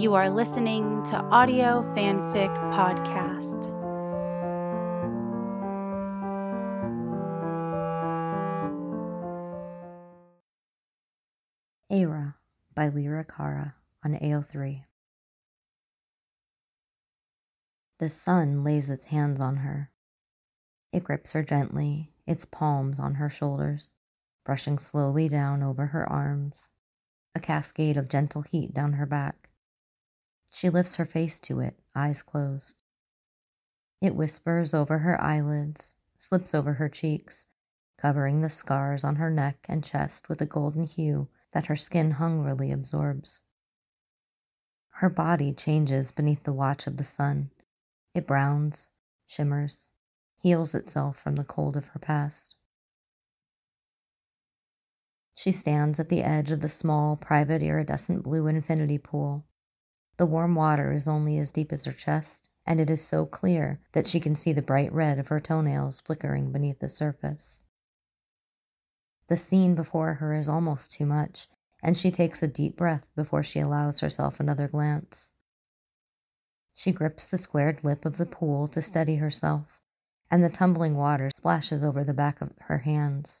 You are listening to Audio Fanfic Podcast. Ara by Lyra Cara on AO3. The sun lays its hands on her. It grips her gently, its palms on her shoulders, brushing slowly down over her arms, a cascade of gentle heat down her back. She lifts her face to it, eyes closed. It whispers over her eyelids, slips over her cheeks, covering the scars on her neck and chest with a golden hue that her skin hungrily absorbs. Her body changes beneath the watch of the sun it browns, shimmers, heals itself from the cold of her past. She stands at the edge of the small, private, iridescent blue infinity pool. The warm water is only as deep as her chest, and it is so clear that she can see the bright red of her toenails flickering beneath the surface. The scene before her is almost too much, and she takes a deep breath before she allows herself another glance. She grips the squared lip of the pool to steady herself, and the tumbling water splashes over the back of her hands,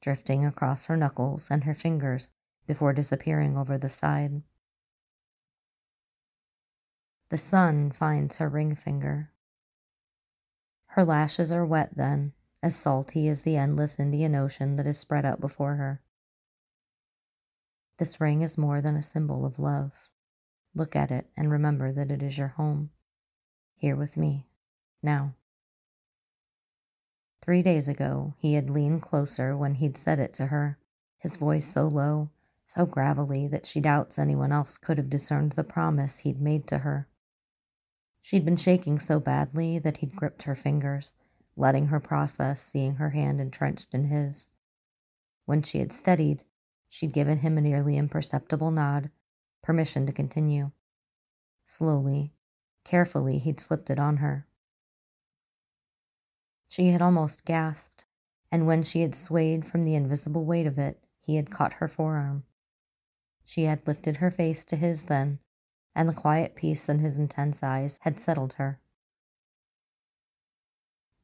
drifting across her knuckles and her fingers before disappearing over the side. The sun finds her ring finger. Her lashes are wet then, as salty as the endless Indian Ocean that is spread out before her. This ring is more than a symbol of love. Look at it and remember that it is your home. Here with me, now. Three days ago, he had leaned closer when he'd said it to her, his voice so low, so gravelly that she doubts anyone else could have discerned the promise he'd made to her. She'd been shaking so badly that he'd gripped her fingers, letting her process seeing her hand entrenched in his. When she had steadied, she'd given him a nearly imperceptible nod permission to continue. Slowly, carefully, he'd slipped it on her. She had almost gasped, and when she had swayed from the invisible weight of it, he had caught her forearm. She had lifted her face to his then, and the quiet peace in his intense eyes had settled her.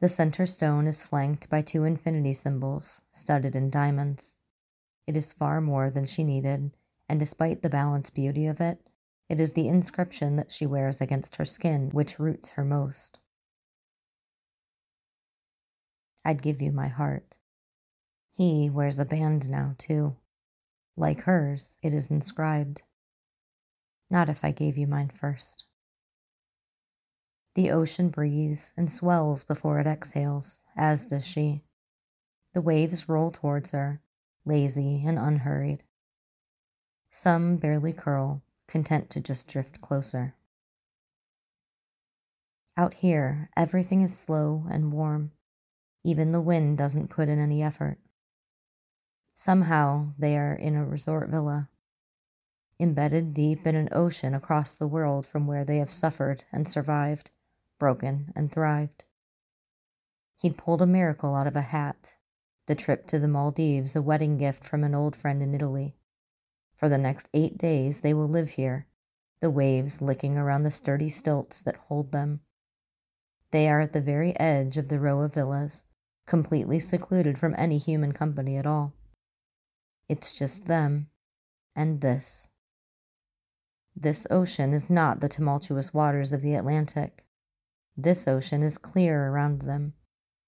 The center stone is flanked by two infinity symbols studded in diamonds. It is far more than she needed, and despite the balanced beauty of it, it is the inscription that she wears against her skin which roots her most. I'd give you my heart. He wears a band now, too. Like hers, it is inscribed. Not if I gave you mine first. The ocean breathes and swells before it exhales, as does she. The waves roll towards her, lazy and unhurried. Some barely curl, content to just drift closer. Out here, everything is slow and warm. Even the wind doesn't put in any effort. Somehow they are in a resort villa, embedded deep in an ocean across the world from where they have suffered and survived, broken and thrived. He'd pulled a miracle out of a hat, the trip to the Maldives, a wedding gift from an old friend in Italy. For the next eight days they will live here, the waves licking around the sturdy stilts that hold them. They are at the very edge of the row of villas, completely secluded from any human company at all. It's just them and this. This ocean is not the tumultuous waters of the Atlantic. This ocean is clear around them,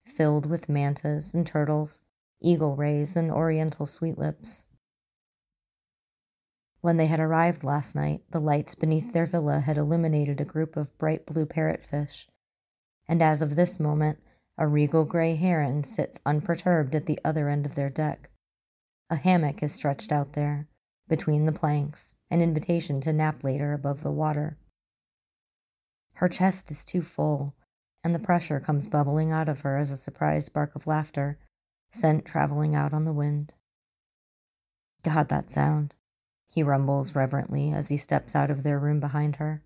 filled with mantas and turtles, eagle rays and oriental sweetlips. When they had arrived last night, the lights beneath their villa had illuminated a group of bright blue parrotfish, and as of this moment, a regal gray heron sits unperturbed at the other end of their deck. A hammock is stretched out there, between the planks, an invitation to nap later above the water. Her chest is too full, and the pressure comes bubbling out of her as a surprised bark of laughter, sent traveling out on the wind. God, that sound he rumbles reverently as he steps out of their room behind her.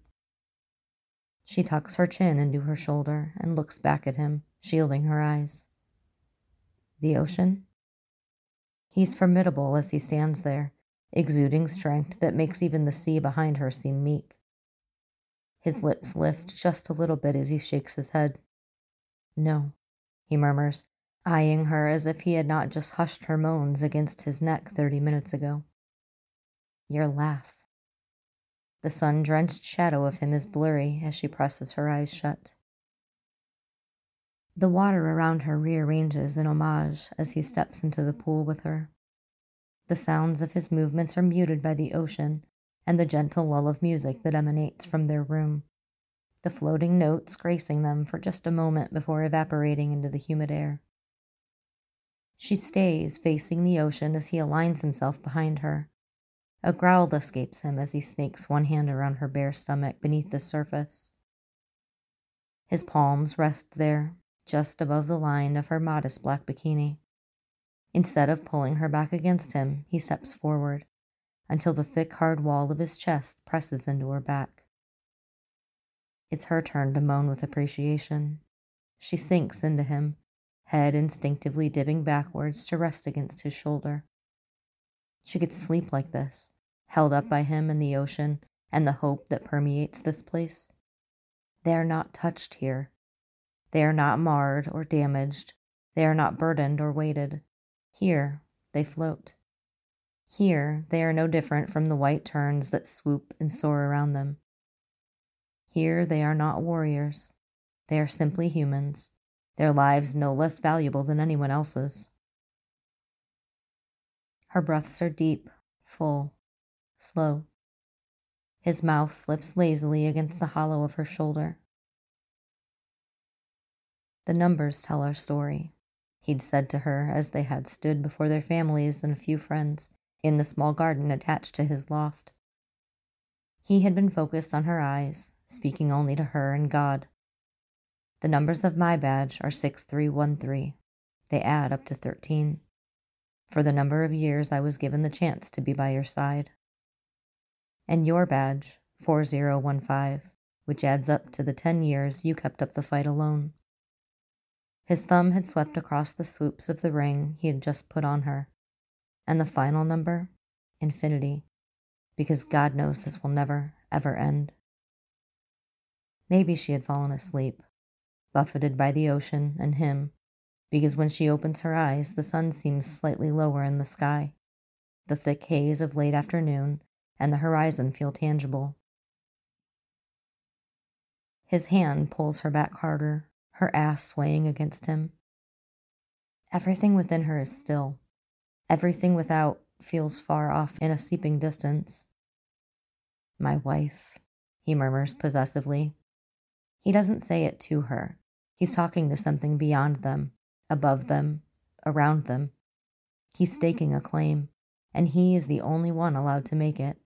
She tucks her chin into her shoulder and looks back at him, shielding her eyes. The ocean? He's formidable as he stands there, exuding strength that makes even the sea behind her seem meek. His lips lift just a little bit as he shakes his head. No, he murmurs, eyeing her as if he had not just hushed her moans against his neck thirty minutes ago. Your laugh. The sun drenched shadow of him is blurry as she presses her eyes shut. The water around her rearranges in homage as he steps into the pool with her. The sounds of his movements are muted by the ocean and the gentle lull of music that emanates from their room, the floating notes gracing them for just a moment before evaporating into the humid air. She stays facing the ocean as he aligns himself behind her. A growl escapes him as he snakes one hand around her bare stomach beneath the surface. His palms rest there, just above the line of her modest black bikini. Instead of pulling her back against him, he steps forward until the thick, hard wall of his chest presses into her back. It's her turn to moan with appreciation. She sinks into him, head instinctively dipping backwards to rest against his shoulder. She could sleep like this, held up by him and the ocean and the hope that permeates this place. They are not touched here. They are not marred or damaged. They are not burdened or weighted. Here they float. Here, they are no different from the white terns that swoop and soar around them. Here, they are not warriors. They are simply humans, their lives no less valuable than anyone else's. Her breaths are deep, full, slow. His mouth slips lazily against the hollow of her shoulder. The numbers tell our story, he'd said to her as they had stood before their families and a few friends in the small garden attached to his loft. He had been focused on her eyes, speaking only to her and God. The numbers of my badge are 6313. They add up to 13. For the number of years I was given the chance to be by your side. And your badge, 4015, which adds up to the 10 years you kept up the fight alone. His thumb had swept across the swoops of the ring he had just put on her. And the final number? Infinity. Because God knows this will never, ever end. Maybe she had fallen asleep, buffeted by the ocean and him, because when she opens her eyes, the sun seems slightly lower in the sky. The thick haze of late afternoon and the horizon feel tangible. His hand pulls her back harder, her ass swaying against him. Everything within her is still, Everything without feels far off in a seeping distance. My wife, he murmurs possessively. He doesn't say it to her. He's talking to something beyond them, above them, around them. He's staking a claim, and he is the only one allowed to make it.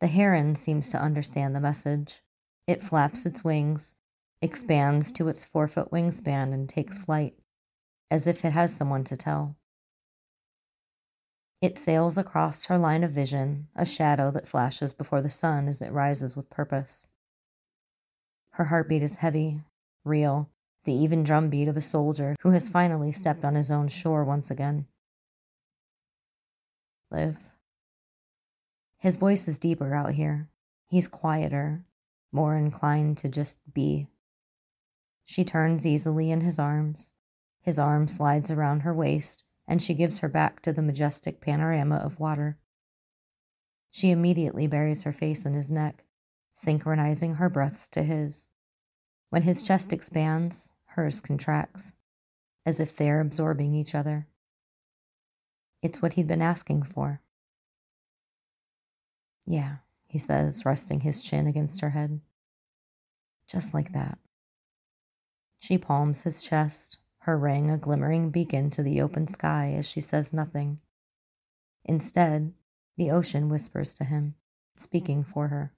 The heron seems to understand the message. It flaps its wings, expands to its four foot wingspan, and takes flight, as if it has someone to tell. It sails across her line of vision, a shadow that flashes before the sun as it rises with purpose. Her heartbeat is heavy, real, the even drumbeat of a soldier who has finally stepped on his own shore once again. Live. His voice is deeper out here. He's quieter, more inclined to just be. She turns easily in his arms. His arm slides around her waist, and she gives her back to the majestic panorama of water. She immediately buries her face in his neck, synchronizing her breaths to his. When his chest expands, hers contracts, as if they're absorbing each other. It's what he'd been asking for. Yeah, he says, resting his chin against her head. Just like that. She palms his chest, her ring a glimmering beacon to the open sky as she says nothing. Instead, the ocean whispers to him, speaking for her.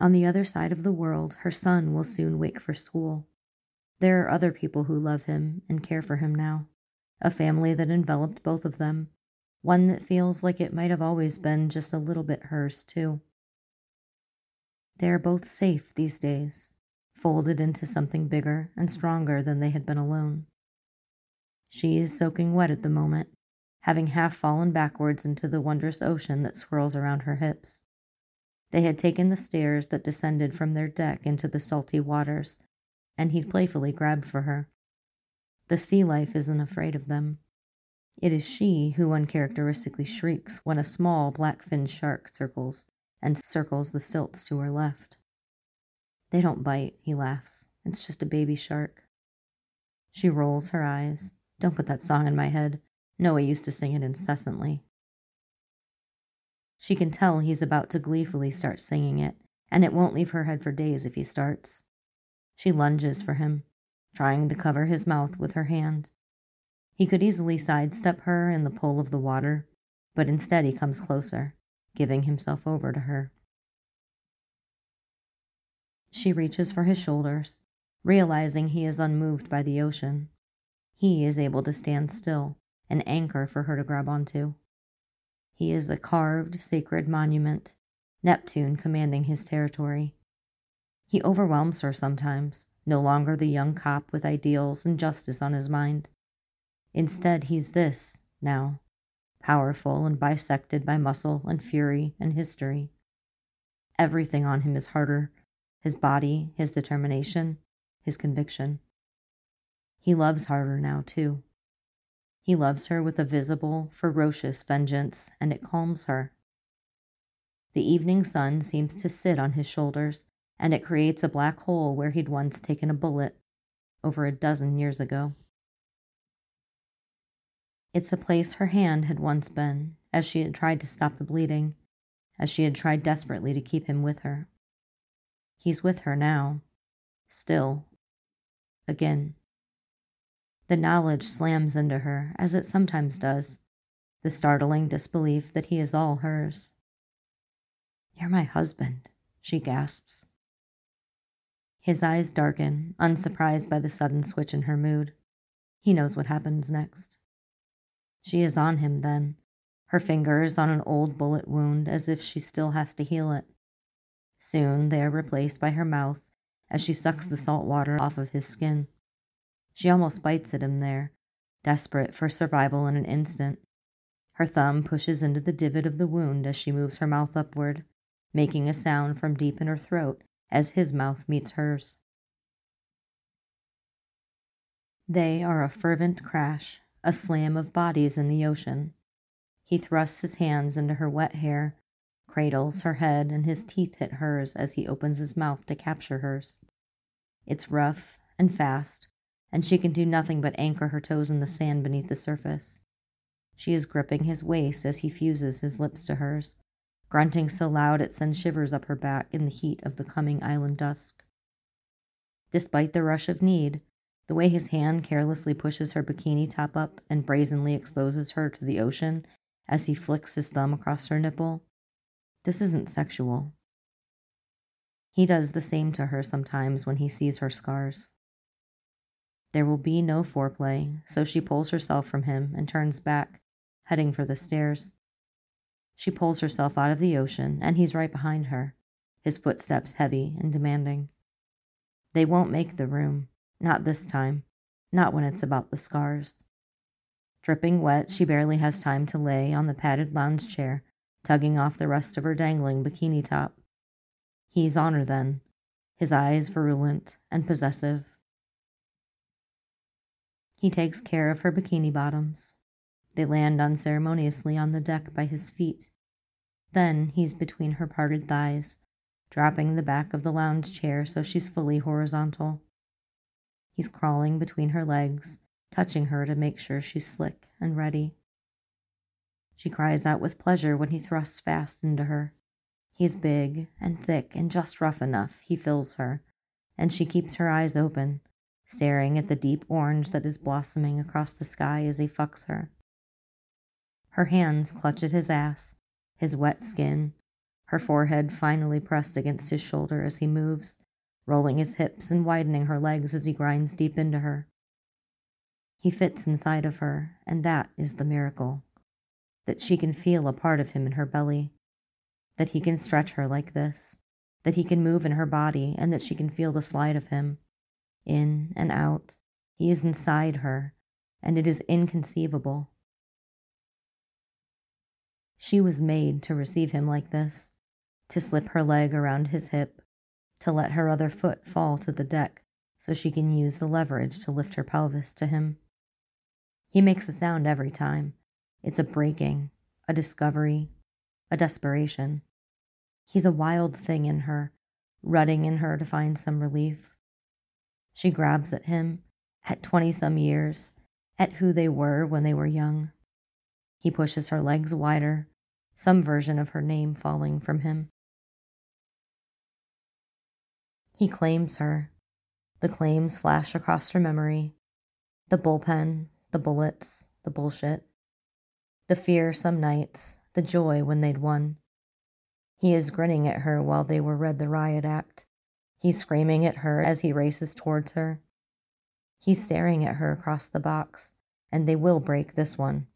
On the other side of the world, her son will soon wake for school. There are other people who love him and care for him now, a family that enveloped both of them, one that feels like it might have always been just a little bit hers, too. They are both safe these days, folded into something bigger and stronger than they had been alone. She is soaking wet at the moment, having half fallen backwards into the wondrous ocean that swirls around her hips. They had taken the stairs that descended from their deck into the salty waters, and he'd playfully grabbed for her. The sea life isn't afraid of them. It is she who uncharacteristically shrieks when a small black finned shark circles and circles the stilts to her left. They don't bite, he laughs. It's just a baby shark. She rolls her eyes. Don't put that song in my head. Noah used to sing it incessantly. She can tell he's about to gleefully start singing it, and it won't leave her head for days if he starts. She lunges for him, trying to cover his mouth with her hand. He could easily sidestep her in the pull of the water, but instead he comes closer, giving himself over to her. She reaches for his shoulders, realizing he is unmoved by the ocean. He is able to stand still, an anchor for her to grab onto. He is a carved, sacred monument, Neptune commanding his territory. He overwhelms her sometimes, no longer the young cop with ideals and justice on his mind. Instead, he's this, now, powerful and bisected by muscle and fury and history. Everything on him is harder his body, his determination, his conviction. He loves harder now, too. He loves her with a visible, ferocious vengeance, and it calms her. The evening sun seems to sit on his shoulders, and it creates a black hole where he'd once taken a bullet over a dozen years ago. It's a place her hand had once been, as she had tried to stop the bleeding, as she had tried desperately to keep him with her. He's with her now, still, again. The knowledge slams into her, as it sometimes does, the startling disbelief that he is all hers. You're my husband, she gasps. His eyes darken, unsurprised by the sudden switch in her mood. He knows what happens next. She is on him then, her fingers on an old bullet wound as if she still has to heal it. Soon they are replaced by her mouth as she sucks the salt water off of his skin. She almost bites at him there, desperate for survival in an instant. Her thumb pushes into the divot of the wound as she moves her mouth upward, making a sound from deep in her throat as his mouth meets hers. They are a fervent crash, a slam of bodies in the ocean. He thrusts his hands into her wet hair, cradles her head, and his teeth hit hers as he opens his mouth to capture hers. It's rough and fast, and she can do nothing but anchor her toes in the sand beneath the surface. She is gripping his waist as he fuses his lips to hers, grunting so loud it sends shivers up her back in the heat of the coming island dusk. Despite the rush of need, the way his hand carelessly pushes her bikini top up and brazenly exposes her to the ocean as he flicks his thumb across her nipple, this isn't sexual. He does the same to her sometimes when he sees her scars. There will be no foreplay, so she pulls herself from him and turns back, heading for the stairs. She pulls herself out of the ocean, and he's right behind her, his footsteps heavy and demanding. They won't make the room, not this time, not when it's about the scars. Dripping wet, she barely has time to lay on the padded lounge chair, tugging off the rest of her dangling bikini top. He's on her then, his eyes virulent and possessive, he takes care of her bikini bottoms. They land unceremoniously on the deck by his feet. Then he's between her parted thighs, dropping the back of the lounge chair so she's fully horizontal. He's crawling between her legs, touching her to make sure she's slick and ready. She cries out with pleasure when he thrusts fast into her. He's big and thick and just rough enough, he fills her, and she keeps her eyes open, staring at the deep orange that is blossoming across the sky as he fucks her. Her hands clutch at his ass, his wet skin, her forehead finally pressed against his shoulder as he moves, rolling his hips and widening her legs as he grinds deep into her. He fits inside of her, and that is the miracle. That she can feel a part of him in her belly, that he can stretch her like this, that he can move in her body, and that she can feel the slide of him in and out. He is inside her, and it is inconceivable. She was made to receive him like this, to slip her leg around his hip, to let her other foot fall to the deck so she can use the leverage to lift her pelvis to him. He makes a sound every time. It's a breaking, a discovery, a desperation. He's a wild thing in her, rutting in her to find some relief. She grabs at him, at twenty some years, at who they were when they were young. He pushes her legs wider, some version of her name falling from him. He claims her. The claims flash across her memory the bullpen, the bullets, the bullshit, the fear some nights, the joy when they'd won. He is grinning at her while they were read the riot act. He's screaming at her as he races towards her. He's staring at her across the box, and they will break this one.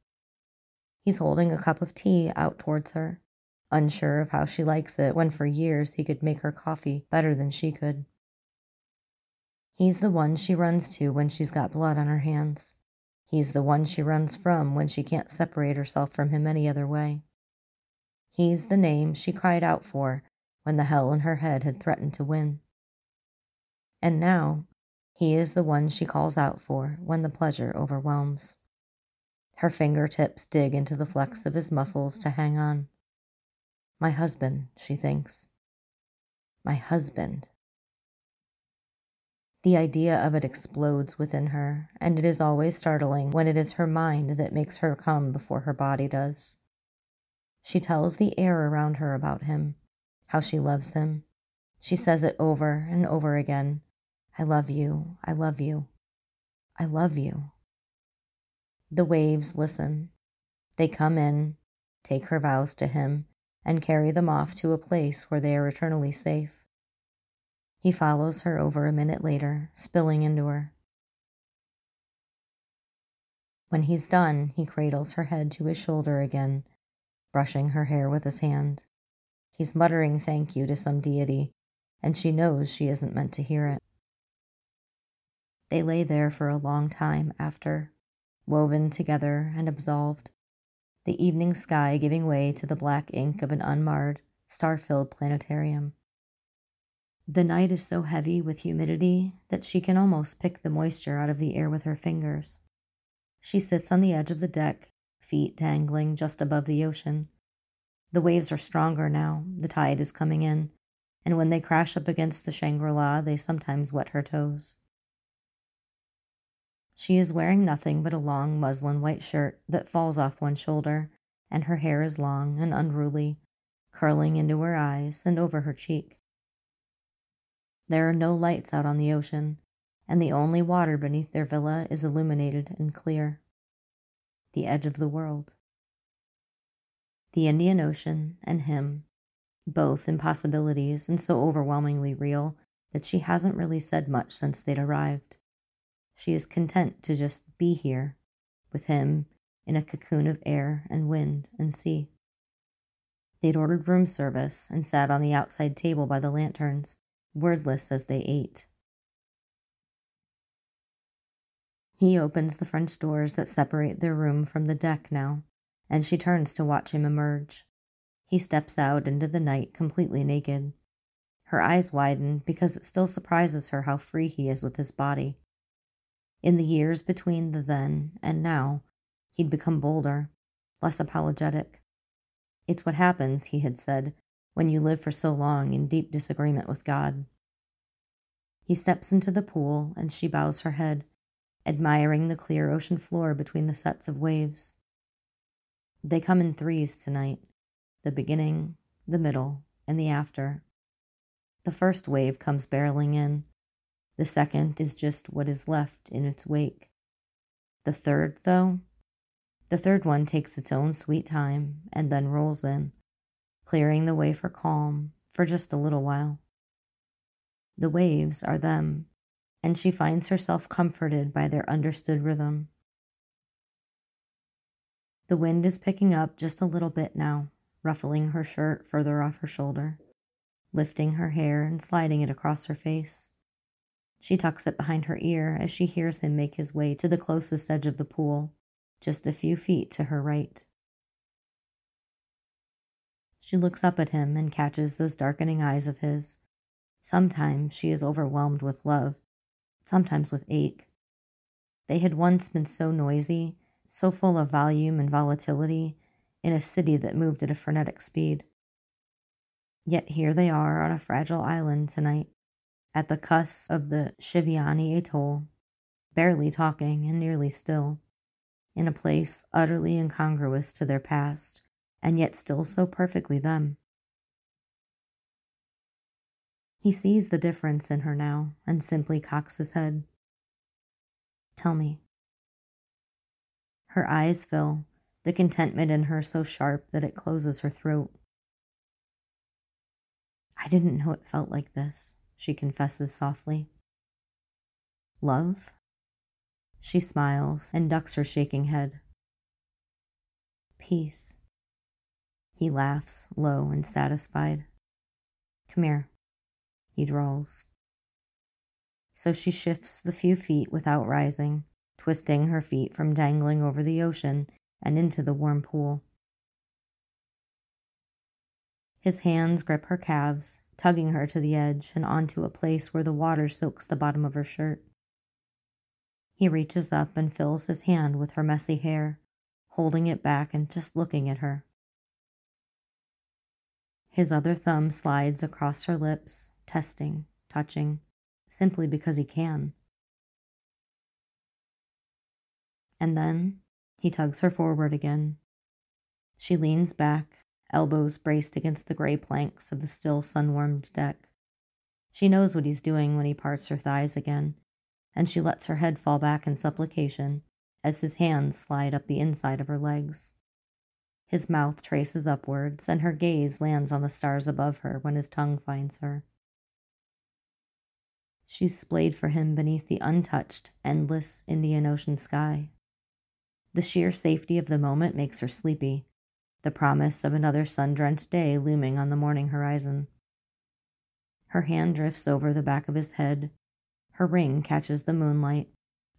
He's holding a cup of tea out towards her, unsure of how she likes it when for years he could make her coffee better than she could. He's the one she runs to when she's got blood on her hands. He's the one she runs from when she can't separate herself from him any other way. He's the name she cried out for when the hell in her head had threatened to win. And now, he is the one she calls out for when the pleasure overwhelms. Her fingertips dig into the flex of his muscles to hang on. My husband, she thinks. My husband. The idea of it explodes within her, and it is always startling when it is her mind that makes her come before her body does. She tells the air around her about him, how she loves him. She says it over and over again I love you, I love you, I love you. The waves listen. They come in, take her vows to him, and carry them off to a place where they are eternally safe. He follows her over a minute later, spilling into her. When he's done, he cradles her head to his shoulder again, brushing her hair with his hand. He's muttering thank you to some deity, and she knows she isn't meant to hear it. They lay there for a long time after, woven together and absolved, the evening sky giving way to the black ink of an unmarred, star filled planetarium. The night is so heavy with humidity that she can almost pick the moisture out of the air with her fingers. She sits on the edge of the deck, feet dangling just above the ocean. The waves are stronger now, the tide is coming in, and when they crash up against the Shangri La, they sometimes wet her toes. She is wearing nothing but a long muslin white shirt that falls off one shoulder, and her hair is long and unruly, curling into her eyes and over her cheek. There are no lights out on the ocean, and the only water beneath their villa is illuminated and clear. The edge of the world. The Indian Ocean and him, both impossibilities and so overwhelmingly real that she hasn't really said much since they'd arrived. She is content to just be here with him in a cocoon of air and wind and sea. They'd ordered room service and sat on the outside table by the lanterns, wordless as they ate. He opens the French doors that separate their room from the deck now, and she turns to watch him emerge. He steps out into the night completely naked. Her eyes widen because it still surprises her how free he is with his body. In the years between the then and now, he'd become bolder, less apologetic. It's what happens, he had said, when you live for so long in deep disagreement with God. He steps into the pool and she bows her head, admiring the clear ocean floor between the sets of waves. They come in threes tonight the beginning, the middle, and the after. The first wave comes barreling in. The second is just what is left in its wake. The third, though, the third one takes its own sweet time and then rolls in clearing the way for calm for just a little while. The waves are them, and she finds herself comforted by their understood rhythm. The wind is picking up just a little bit now, ruffling her shirt further off her shoulder, lifting her hair and sliding it across her face. She tucks it behind her ear as she hears him make his way to the closest edge of the pool, just a few feet to her right. She looks up at him and catches those darkening eyes of his. Sometimes she is overwhelmed with love, sometimes with ache. They had once been so noisy, so full of volume and volatility, in a city that moved at a frenetic speed. Yet here they are on a fragile island tonight, at the cusp of the Shaviyani atoll, barely talking and nearly still, in a place utterly incongruous to their past, and yet still so perfectly them. He sees the difference in her now and simply cocks his head. Tell me. Her eyes fill, the contentment in her so sharp that it closes her throat. I didn't know it felt like this, she confesses softly. Love? She smiles and ducks her shaking head. Peace. He laughs, low and satisfied. Come here, he drawls. So she shifts the few feet without rising, twisting her feet from dangling over the ocean and into the warm pool. His hands grip her calves, tugging her to the edge and onto a place where the water soaks the bottom of her shirt. He reaches up and fills his hand with her messy hair, holding it back and just looking at her. His other thumb slides across her lips, testing, touching, simply because he can. And then he tugs her forward again. She leans back, elbows braced against the gray planks of the still sun warmed deck. She knows what he's doing when he parts her thighs again, and she lets her head fall back in supplication as his hands slide up the inside of her legs. His mouth traces upwards, and her gaze lands on the stars above her when his tongue finds her. She's splayed for him beneath the untouched, endless Indian Ocean sky. The sheer safety of the moment makes her sleepy, the promise of another sun drenched day looming on the morning horizon. Her hand drifts over the back of his head. Her ring catches the moonlight,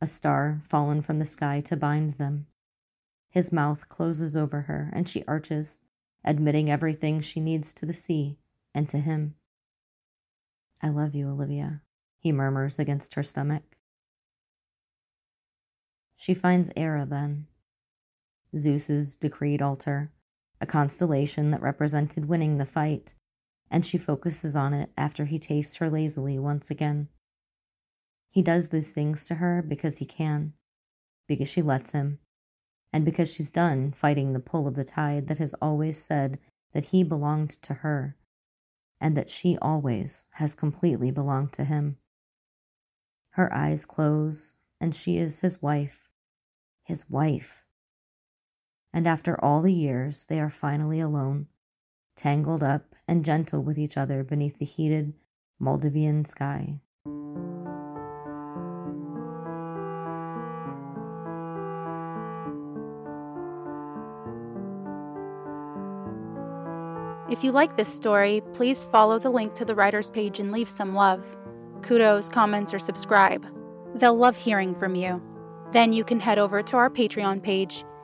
a star fallen from the sky to bind them. His mouth closes over her, and she arches, admitting everything she needs to the sea and to him. I love you, Olivia, he murmurs against her stomach. She finds Ara then, Zeus's decreed altar, a constellation that represented winning the fight, and she focuses on it after he tastes her lazily once again. He does these things to her because he can, because she lets him, and because she's done fighting the pull of the tide that has always said that he belonged to her, and that she always has completely belonged to him. Her eyes close, and she is his wife. His wife and after all the years, they are finally alone, tangled up and gentle with each other beneath the heated Maldivian sky. If you like this story, please follow the link to the writer's page and leave some love. Kudos, comments, or subscribe. They'll love hearing from you. Then you can head over to our Patreon page